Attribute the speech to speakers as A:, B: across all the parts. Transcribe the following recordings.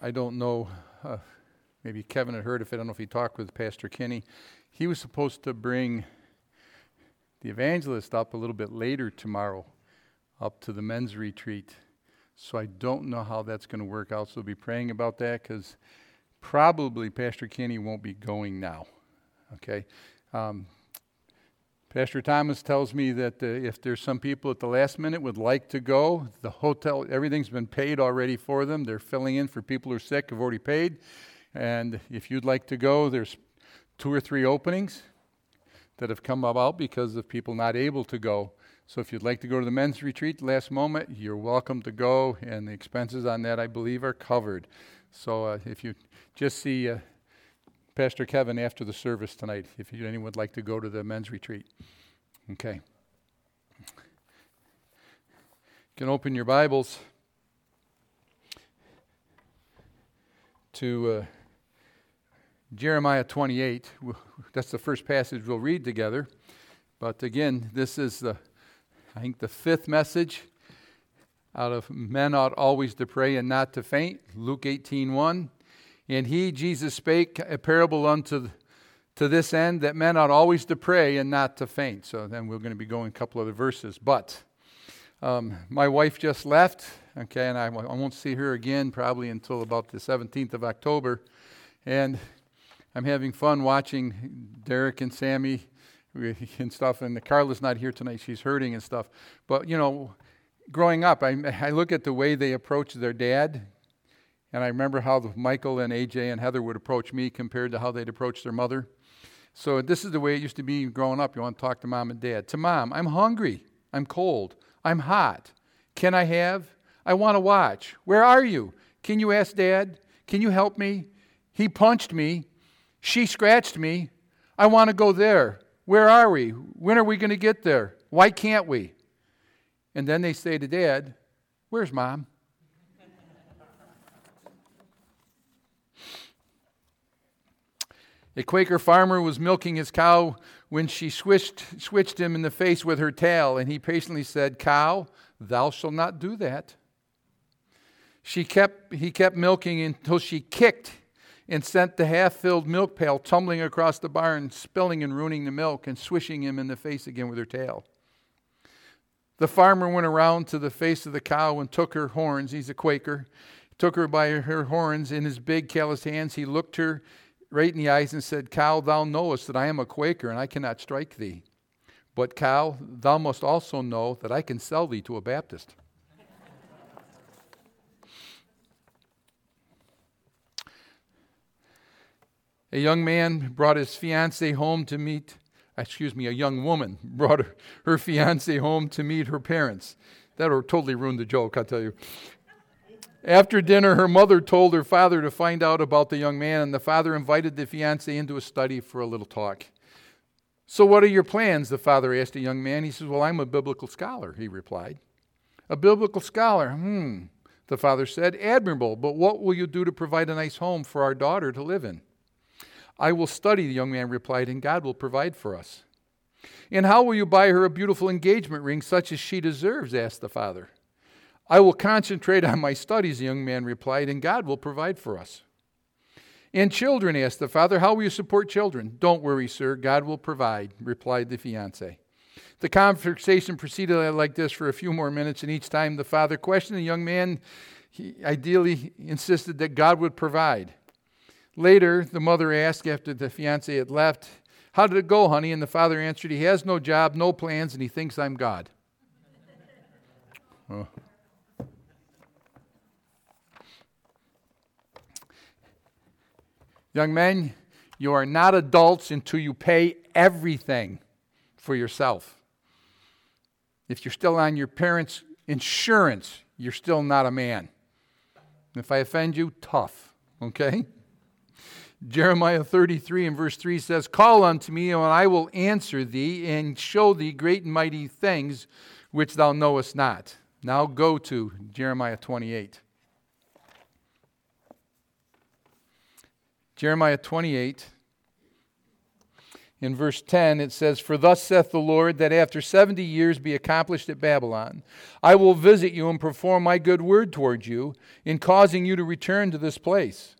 A: I don't know, uh, maybe Kevin had heard of it. I don't know if he talked with Pastor Kenny. He was supposed to bring the evangelist up a little bit later tomorrow, up to the men's retreat. So I don't know how that's going to work out. So be praying about that because probably Pastor Kenny won't be going now. Okay. Um, Pastor Thomas tells me that uh, if there's some people at the last minute would like to go, the hotel, everything's been paid already for them. They're filling in for people who are sick, have already paid. And if you'd like to go, there's two or three openings that have come about because of people not able to go. So if you'd like to go to the men's retreat last moment, you're welcome to go, and the expenses on that, I believe, are covered. So uh, if you just see uh, Pastor Kevin after the service tonight, if anyone would like to go to the men's retreat. Okay. You can open your Bibles to uh, Jeremiah 28. That's the first passage we'll read together. But again, this is the, I think, the fifth message out of men ought always to pray and not to faint. Luke 18 1. And he, Jesus, spake a parable unto to this end, that men ought always to pray and not to faint. So then we're going to be going a couple other verses. But um, my wife just left, okay, and I, I won't see her again probably until about the 17th of October. And I'm having fun watching Derek and Sammy and stuff. And Carla's not here tonight, she's hurting and stuff. But, you know, growing up, I, I look at the way they approach their dad and I remember how Michael and AJ and Heather would approach me compared to how they'd approach their mother. So this is the way it used to be growing up. You want to talk to mom and dad. To mom, I'm hungry. I'm cold. I'm hot. Can I have? I want to watch. Where are you? Can you ask dad? Can you help me? He punched me. She scratched me. I want to go there. Where are we? When are we going to get there? Why can't we? And then they say to dad, Where's mom? A Quaker farmer was milking his cow when she switched, switched him in the face with her tail, and he patiently said, Cow, thou shalt not do that. She kept, he kept milking until she kicked and sent the half filled milk pail tumbling across the barn, spilling and ruining the milk, and swishing him in the face again with her tail. The farmer went around to the face of the cow and took her horns. He's a Quaker. Took her by her horns in his big, calloused hands. He looked her right in the eyes and said, Cow, thou knowest that I am a Quaker and I cannot strike thee. But, cow, thou must also know that I can sell thee to a Baptist. a young man brought his fiance home to meet, excuse me, a young woman brought her, her fiance home to meet her parents. That totally ruined the joke, I'll tell you. After dinner, her mother told her father to find out about the young man, and the father invited the fiance into his study for a little talk. So, what are your plans? The father asked the young man. He says, Well, I'm a biblical scholar, he replied. A biblical scholar, hmm, the father said. Admirable, but what will you do to provide a nice home for our daughter to live in? I will study, the young man replied, and God will provide for us. And how will you buy her a beautiful engagement ring such as she deserves? asked the father. I will concentrate on my studies, the young man replied, and God will provide for us. And children, asked the father, how will you support children? Don't worry, sir, God will provide, replied the fiance. The conversation proceeded like this for a few more minutes, and each time the father questioned the young man, he ideally insisted that God would provide. Later, the mother asked after the fiance had left, How did it go, honey? And the father answered, He has no job, no plans, and he thinks I'm God. oh. Young men, you are not adults until you pay everything for yourself. If you're still on your parents' insurance, you're still not a man. if I offend you, tough, okay? Jeremiah 33 and verse 3 says, Call unto me, and I will answer thee, and show thee great and mighty things which thou knowest not. Now go to Jeremiah 28. Jeremiah 28, in verse 10, it says, For thus saith the Lord, that after 70 years be accomplished at Babylon, I will visit you and perform my good word toward you in causing you to return to this place.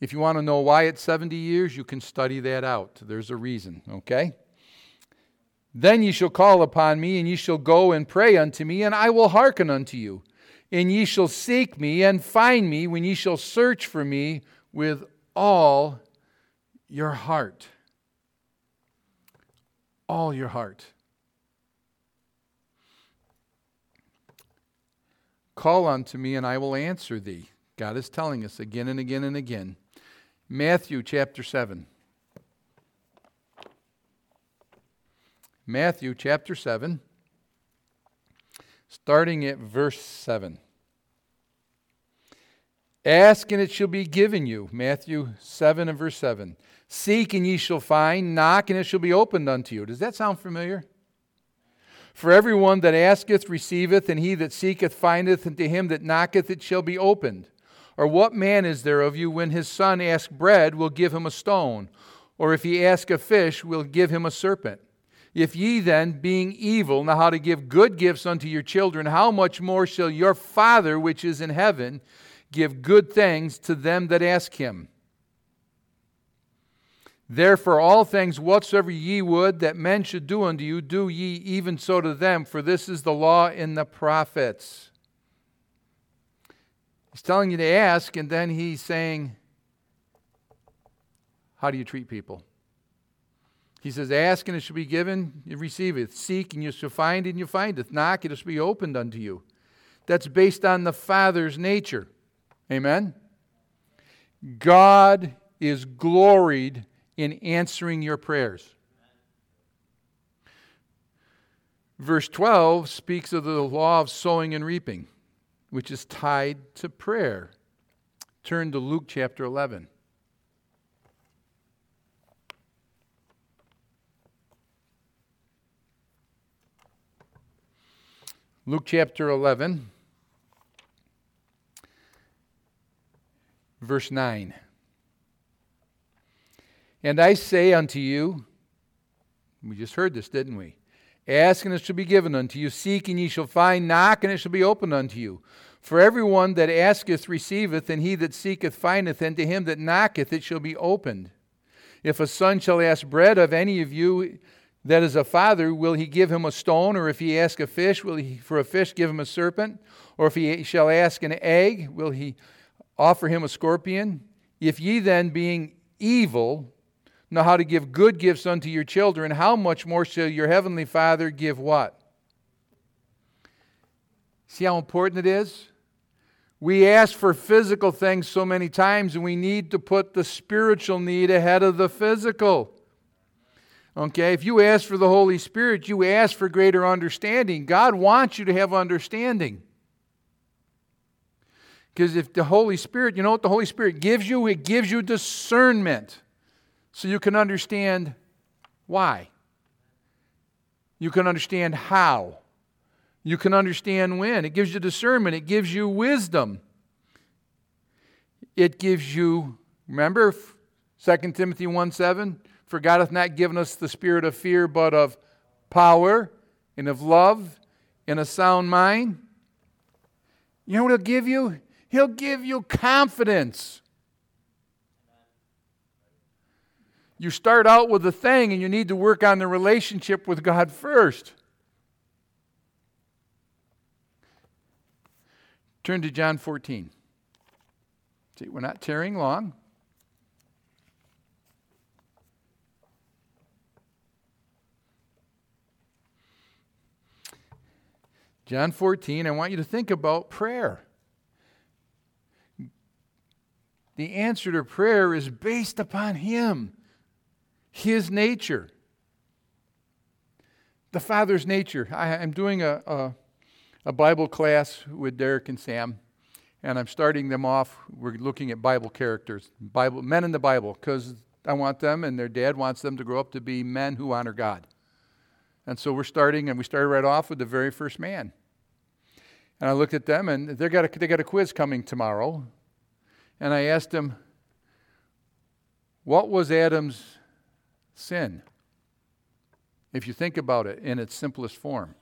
A: If you want to know why it's 70 years, you can study that out. There's a reason, okay? Then ye shall call upon me, and ye shall go and pray unto me, and I will hearken unto you. And ye shall seek me and find me when ye shall search for me with all your heart. All your heart. Call unto me, and I will answer thee. God is telling us again and again and again. Matthew chapter 7. Matthew chapter 7 starting at verse 7. Ask and it shall be given you. Matthew 7 and verse 7. Seek and ye shall find. Knock and it shall be opened unto you. Does that sound familiar? For everyone that asketh receiveth, and he that seeketh findeth, and to him that knocketh it shall be opened. Or what man is there of you when his son ask bread, will give him a stone? Or if he ask a fish, will give him a serpent? If ye then, being evil, know how to give good gifts unto your children, how much more shall your Father which is in heaven give good things to them that ask him? Therefore, all things whatsoever ye would that men should do unto you, do ye even so to them, for this is the law in the prophets. He's telling you to ask, and then he's saying, How do you treat people? He says, Ask and it shall be given, you receiveth. Seek and you shall find, and you findeth. Knock, it shall be opened unto you. That's based on the Father's nature. Amen? God is gloried in answering your prayers. Verse 12 speaks of the law of sowing and reaping, which is tied to prayer. Turn to Luke chapter 11. Luke chapter 11, verse 9. And I say unto you, we just heard this, didn't we? Ask and it shall be given unto you. Seek and ye shall find. Knock and it shall be opened unto you. For everyone that asketh receiveth, and he that seeketh findeth, and to him that knocketh it shall be opened. If a son shall ask bread of any of you, that is a father, will he give him a stone? Or if he ask a fish, will he for a fish give him a serpent? Or if he shall ask an egg, will he offer him a scorpion? If ye then, being evil, know how to give good gifts unto your children, how much more shall your heavenly Father give what? See how important it is? We ask for physical things so many times, and we need to put the spiritual need ahead of the physical. Okay, if you ask for the Holy Spirit, you ask for greater understanding. God wants you to have understanding. Because if the Holy Spirit, you know what the Holy Spirit gives you? It gives you discernment so you can understand why. You can understand how. You can understand when. It gives you discernment. It gives you wisdom. It gives you, remember 2 Timothy 1 7? For God hath not given us the spirit of fear, but of power and of love and a sound mind. You know what He'll give you? He'll give you confidence. You start out with a thing and you need to work on the relationship with God first. Turn to John 14. See, we're not tarrying long. John 14, I want you to think about prayer. The answer to prayer is based upon Him, His nature, the Father's nature. I, am doing a, a, a Bible class with Derek and Sam, and I'm starting them off. We're looking at Bible characters, Bible men in the Bible, because I want them, and their dad wants them to grow up to be men who honor God. And so we're starting, and we started right off with the very first man. And I looked at them, and they got a, they got a quiz coming tomorrow. And I asked them, What was Adam's sin? If you think about it in its simplest form,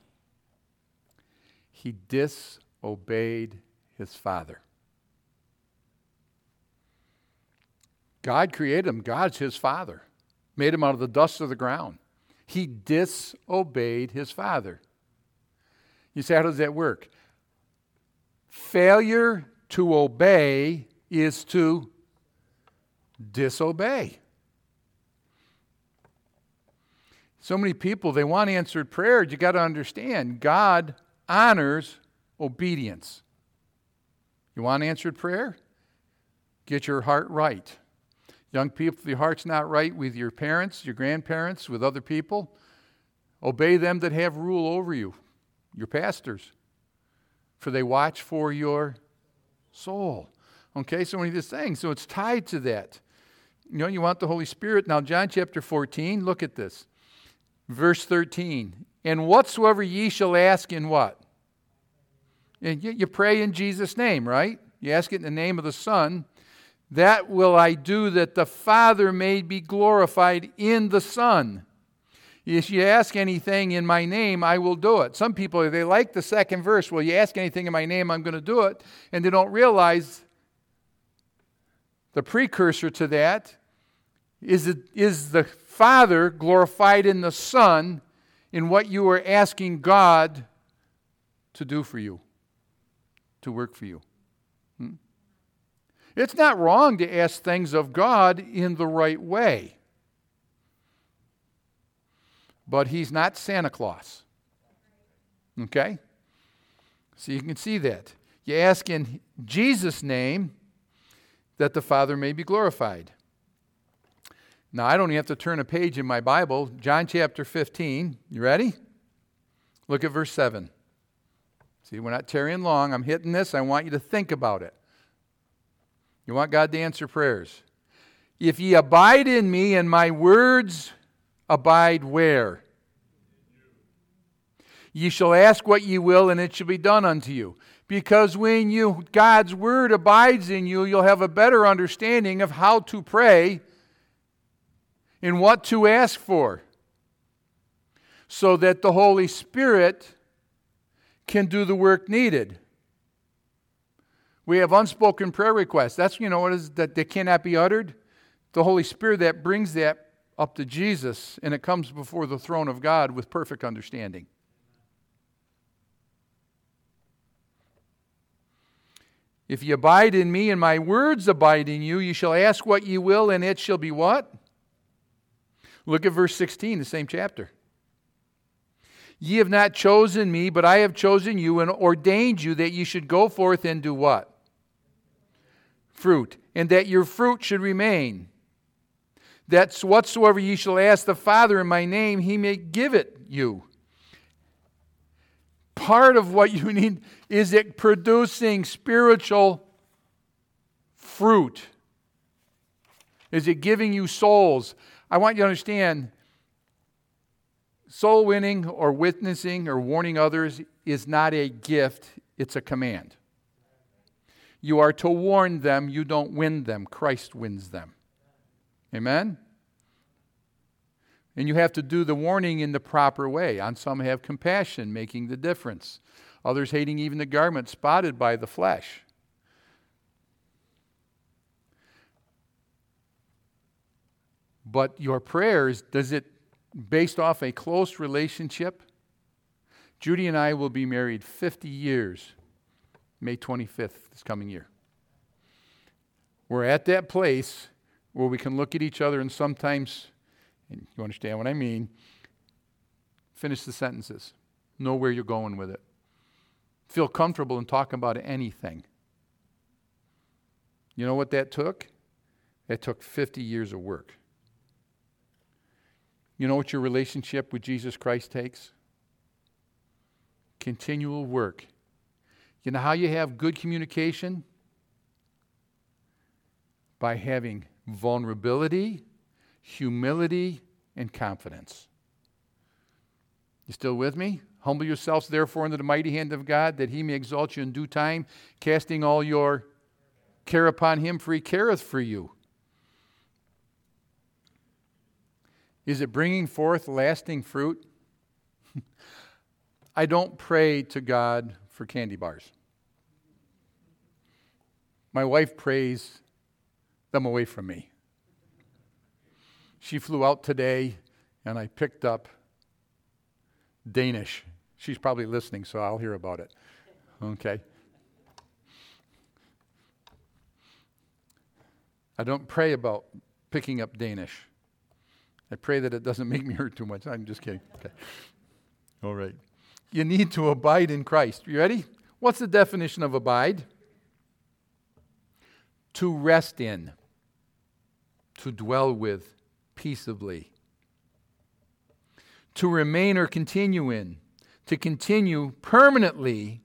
A: he disobeyed his father. God created him, God's his father, made him out of the dust of the ground. He disobeyed his father. You say, How does that work? Failure to obey is to disobey. So many people, they want answered prayer. You got to understand, God honors obedience. You want answered prayer? Get your heart right. Young people, if your heart's not right with your parents, your grandparents, with other people, obey them that have rule over you, your pastors for they watch for your soul. Okay, so many of these things. So it's tied to that. You know, you want the Holy Spirit. Now, John chapter 14, look at this. Verse 13. And whatsoever ye shall ask in what? And you pray in Jesus' name, right? You ask it in the name of the Son. That will I do that the Father may be glorified in the Son. If you ask anything in my name, I will do it. Some people, they like the second verse. Well, you ask anything in my name, I'm going to do it. And they don't realize the precursor to that is, it, is the Father glorified in the Son in what you are asking God to do for you, to work for you. Hmm? It's not wrong to ask things of God in the right way but he's not Santa Claus. Okay? So you can see that. You ask in Jesus' name that the Father may be glorified. Now, I don't even have to turn a page in my Bible. John chapter 15. You ready? Look at verse 7. See, we're not tarrying long. I'm hitting this. I want you to think about it. You want God to answer prayers. If ye abide in me and my words abide where? Ye shall ask what ye will, and it shall be done unto you. Because when you God's word abides in you, you'll have a better understanding of how to pray and what to ask for. So that the Holy Spirit can do the work needed. We have unspoken prayer requests. That's you know what is that they cannot be uttered. The Holy Spirit that brings that up to Jesus and it comes before the throne of God with perfect understanding. If ye abide in me and my words abide in you, ye shall ask what ye will and it shall be what? Look at verse 16, the same chapter. Ye have not chosen me, but I have chosen you and ordained you that ye should go forth and do what? Fruit, and that your fruit should remain that whatsoever ye shall ask the Father in my name, he may give it you. Part of what you need is it producing spiritual fruit. Is it giving you souls? I want you to understand soul winning or witnessing or warning others is not a gift, it's a command. You are to warn them, you don't win them. Christ wins them. Amen? And you have to do the warning in the proper way. On some have compassion, making the difference. Others hating even the garment spotted by the flesh. But your prayers, does it based off a close relationship? Judy and I will be married 50 years, May 25th, this coming year. We're at that place where we can look at each other and sometimes, and you understand what I mean, finish the sentences, know where you're going with it, feel comfortable in talking about anything. You know what that took? It took 50 years of work. You know what your relationship with Jesus Christ takes? Continual work. You know how you have good communication? by having vulnerability, humility, and confidence. You still with me? Humble yourselves, therefore, under the mighty hand of God, that he may exalt you in due time, casting all your care upon him, for he careth for you. Is it bringing forth lasting fruit? I don't pray to God for candy bars. My wife prays them away from me. She flew out today, and I picked up Danish. She's probably listening, so I'll hear about it. Okay. I don't pray about picking up Danish. I pray that it doesn't make me hurt too much. I'm just kidding. Okay. All right. You need to abide in Christ. You ready? What's the definition of abide? To rest in to dwell with peaceably. To remain or continue in, to continue permanently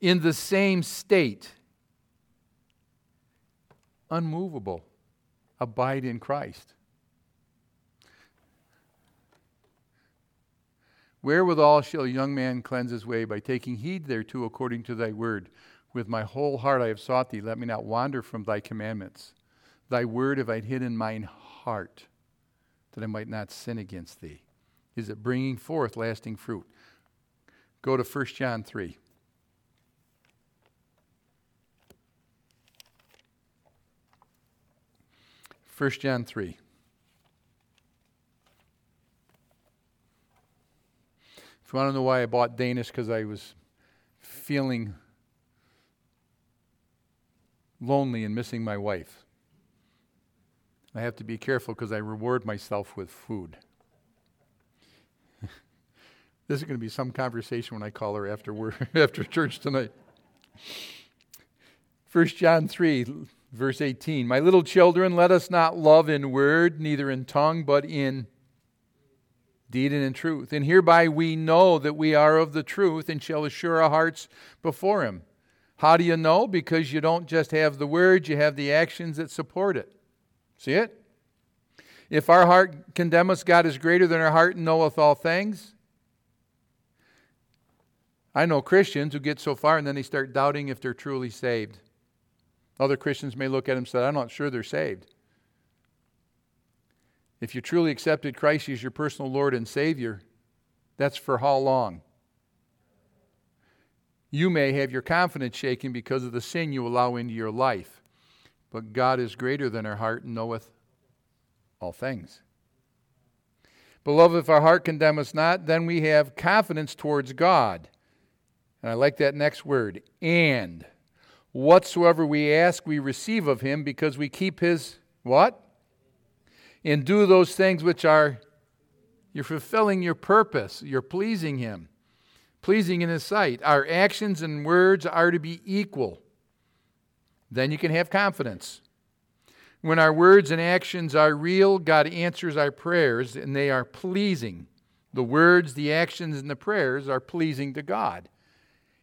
A: in the same state, unmovable, abide in Christ. Wherewithal shall a young man cleanse his way? By taking heed thereto according to thy word. With my whole heart I have sought thee. Let me not wander from thy commandments. Thy word have I hid in mine heart that I might not sin against thee. Is it bringing forth lasting fruit? Go to 1 John 3. First John 3. If you want to know why I bought Danish, because I was feeling lonely and missing my wife. I have to be careful because I reward myself with food. this is going to be some conversation when I call her after, after church tonight. 1 John 3, verse 18 My little children, let us not love in word, neither in tongue, but in deed and in truth. And hereby we know that we are of the truth and shall assure our hearts before Him. How do you know? Because you don't just have the word, you have the actions that support it. See it? If our heart condemn us, God is greater than our heart and knoweth all things. I know Christians who get so far and then they start doubting if they're truly saved. Other Christians may look at them and say, I'm not sure they're saved. If you truly accepted Christ as your personal Lord and Savior, that's for how long? You may have your confidence shaken because of the sin you allow into your life. But God is greater than our heart and knoweth all things. Beloved, if our heart condemn us not, then we have confidence towards God. And I like that next word, and. Whatsoever we ask, we receive of him because we keep his what? And do those things which are, you're fulfilling your purpose, you're pleasing him, pleasing in his sight. Our actions and words are to be equal. Then you can have confidence. When our words and actions are real, God answers our prayers and they are pleasing. The words, the actions, and the prayers are pleasing to God.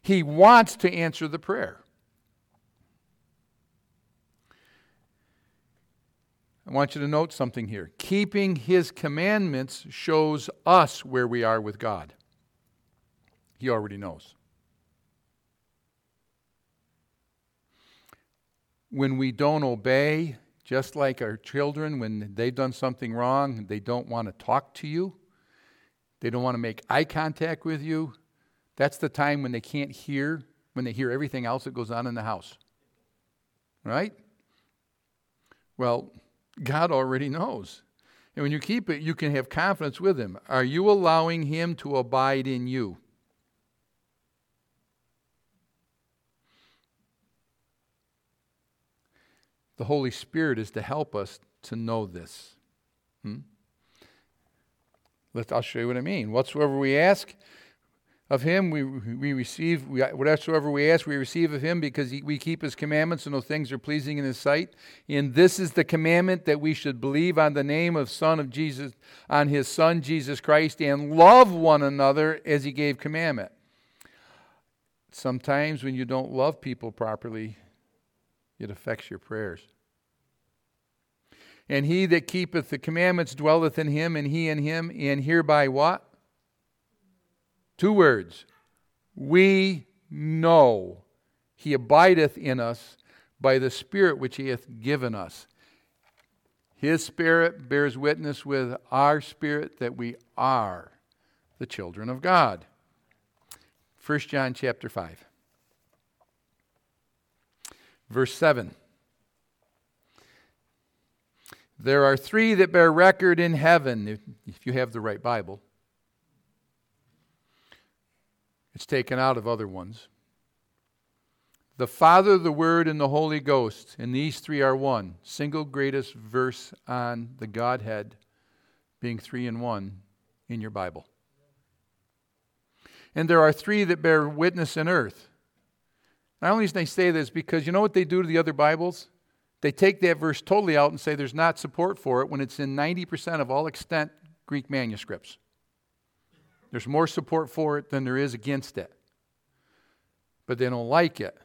A: He wants to answer the prayer. I want you to note something here. Keeping His commandments shows us where we are with God. He already knows. when we don't obey, just like our children, when they've done something wrong, they don't want to talk to you, they don't want to make eye contact with you, that's the time when they can't hear, when they hear everything else that goes on in the house. Right? Well, God already knows. And when you keep it, you can have confidence with Him. Are you allowing Him to abide in you? The Holy Spirit is to help us to know this. Hmm? Let, I'll show you what I mean. Whatsoever we ask of him, we, we receive. We, whatsoever we ask, we receive of him because he, we keep his commandments and those things are pleasing in his sight. And this is the commandment that we should believe on the name of Son of Jesus, on his Son Jesus Christ, and love one another as he gave commandment. Sometimes when you don't love people properly, it affects your prayers. And he that keepeth the commandments dwelleth in him, and he in him, and hereby what? Two words. We know he abideth in us by the Spirit which he hath given us. His Spirit bears witness with our spirit that we are the children of God. 1 John chapter 5. Verse 7. There are three that bear record in heaven, if, if you have the right Bible. It's taken out of other ones. The Father, the Word, and the Holy Ghost, and these three are one. Single greatest verse on the Godhead being three in one in your Bible. And there are three that bear witness in earth not only do they say this, because you know what they do to the other Bibles? They take that verse totally out and say there's not support for it when it's in 90% of all extant Greek manuscripts. There's more support for it than there is against it. But they don't like it.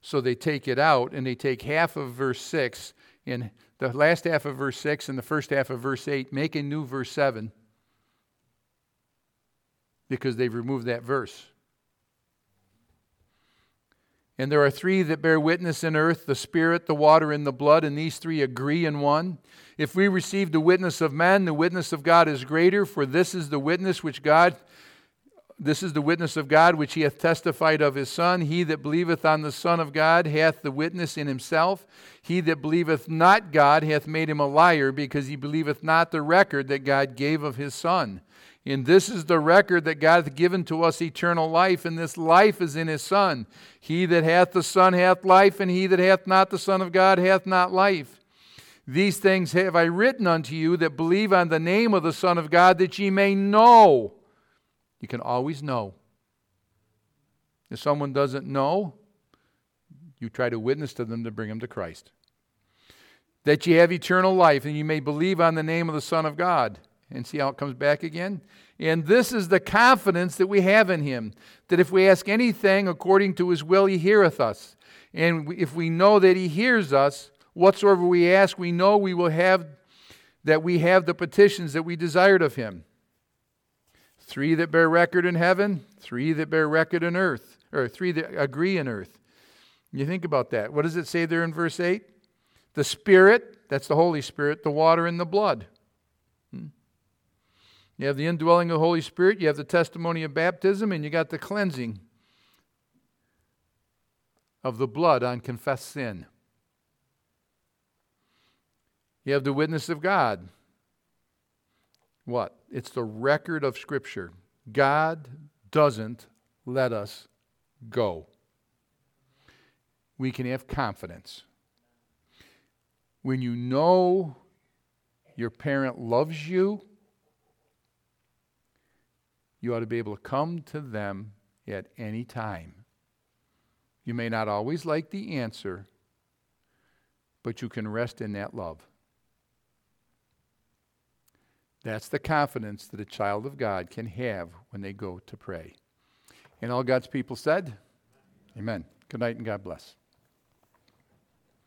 A: So they take it out and they take half of verse 6 and the last half of verse 6 and the first half of verse 8, make a new verse 7 because they've removed that verse. And there are three that bear witness in earth the Spirit, the water, and the blood, and these three agree in one. If we receive the witness of man, the witness of God is greater, for this is the witness which God. This is the witness of God which he hath testified of his Son. He that believeth on the Son of God hath the witness in himself. He that believeth not God hath made him a liar, because he believeth not the record that God gave of his Son. And this is the record that God hath given to us eternal life, and this life is in his Son. He that hath the Son hath life, and he that hath not the Son of God hath not life. These things have I written unto you that believe on the name of the Son of God, that ye may know. You can always know. If someone doesn't know, you try to witness to them to bring them to Christ. That ye have eternal life, and you may believe on the name of the Son of God and see how it comes back again. And this is the confidence that we have in him that if we ask anything according to his will, he heareth us. And if we know that he hears us, whatsoever we ask, we know we will have that we have the petitions that we desired of him. Three that bear record in heaven, three that bear record in earth, or three that agree in earth. You think about that. What does it say there in verse 8? The Spirit, that's the Holy Spirit, the water and the blood. You have the indwelling of the Holy Spirit, you have the testimony of baptism, and you got the cleansing of the blood on confessed sin. You have the witness of God. What? It's the record of Scripture. God doesn't let us go. We can have confidence. When you know your parent loves you, you ought to be able to come to them at any time. You may not always like the answer, but you can rest in that love. That's the confidence that a child of God can have when they go to pray. And all God's people said, Amen. Good night and God bless.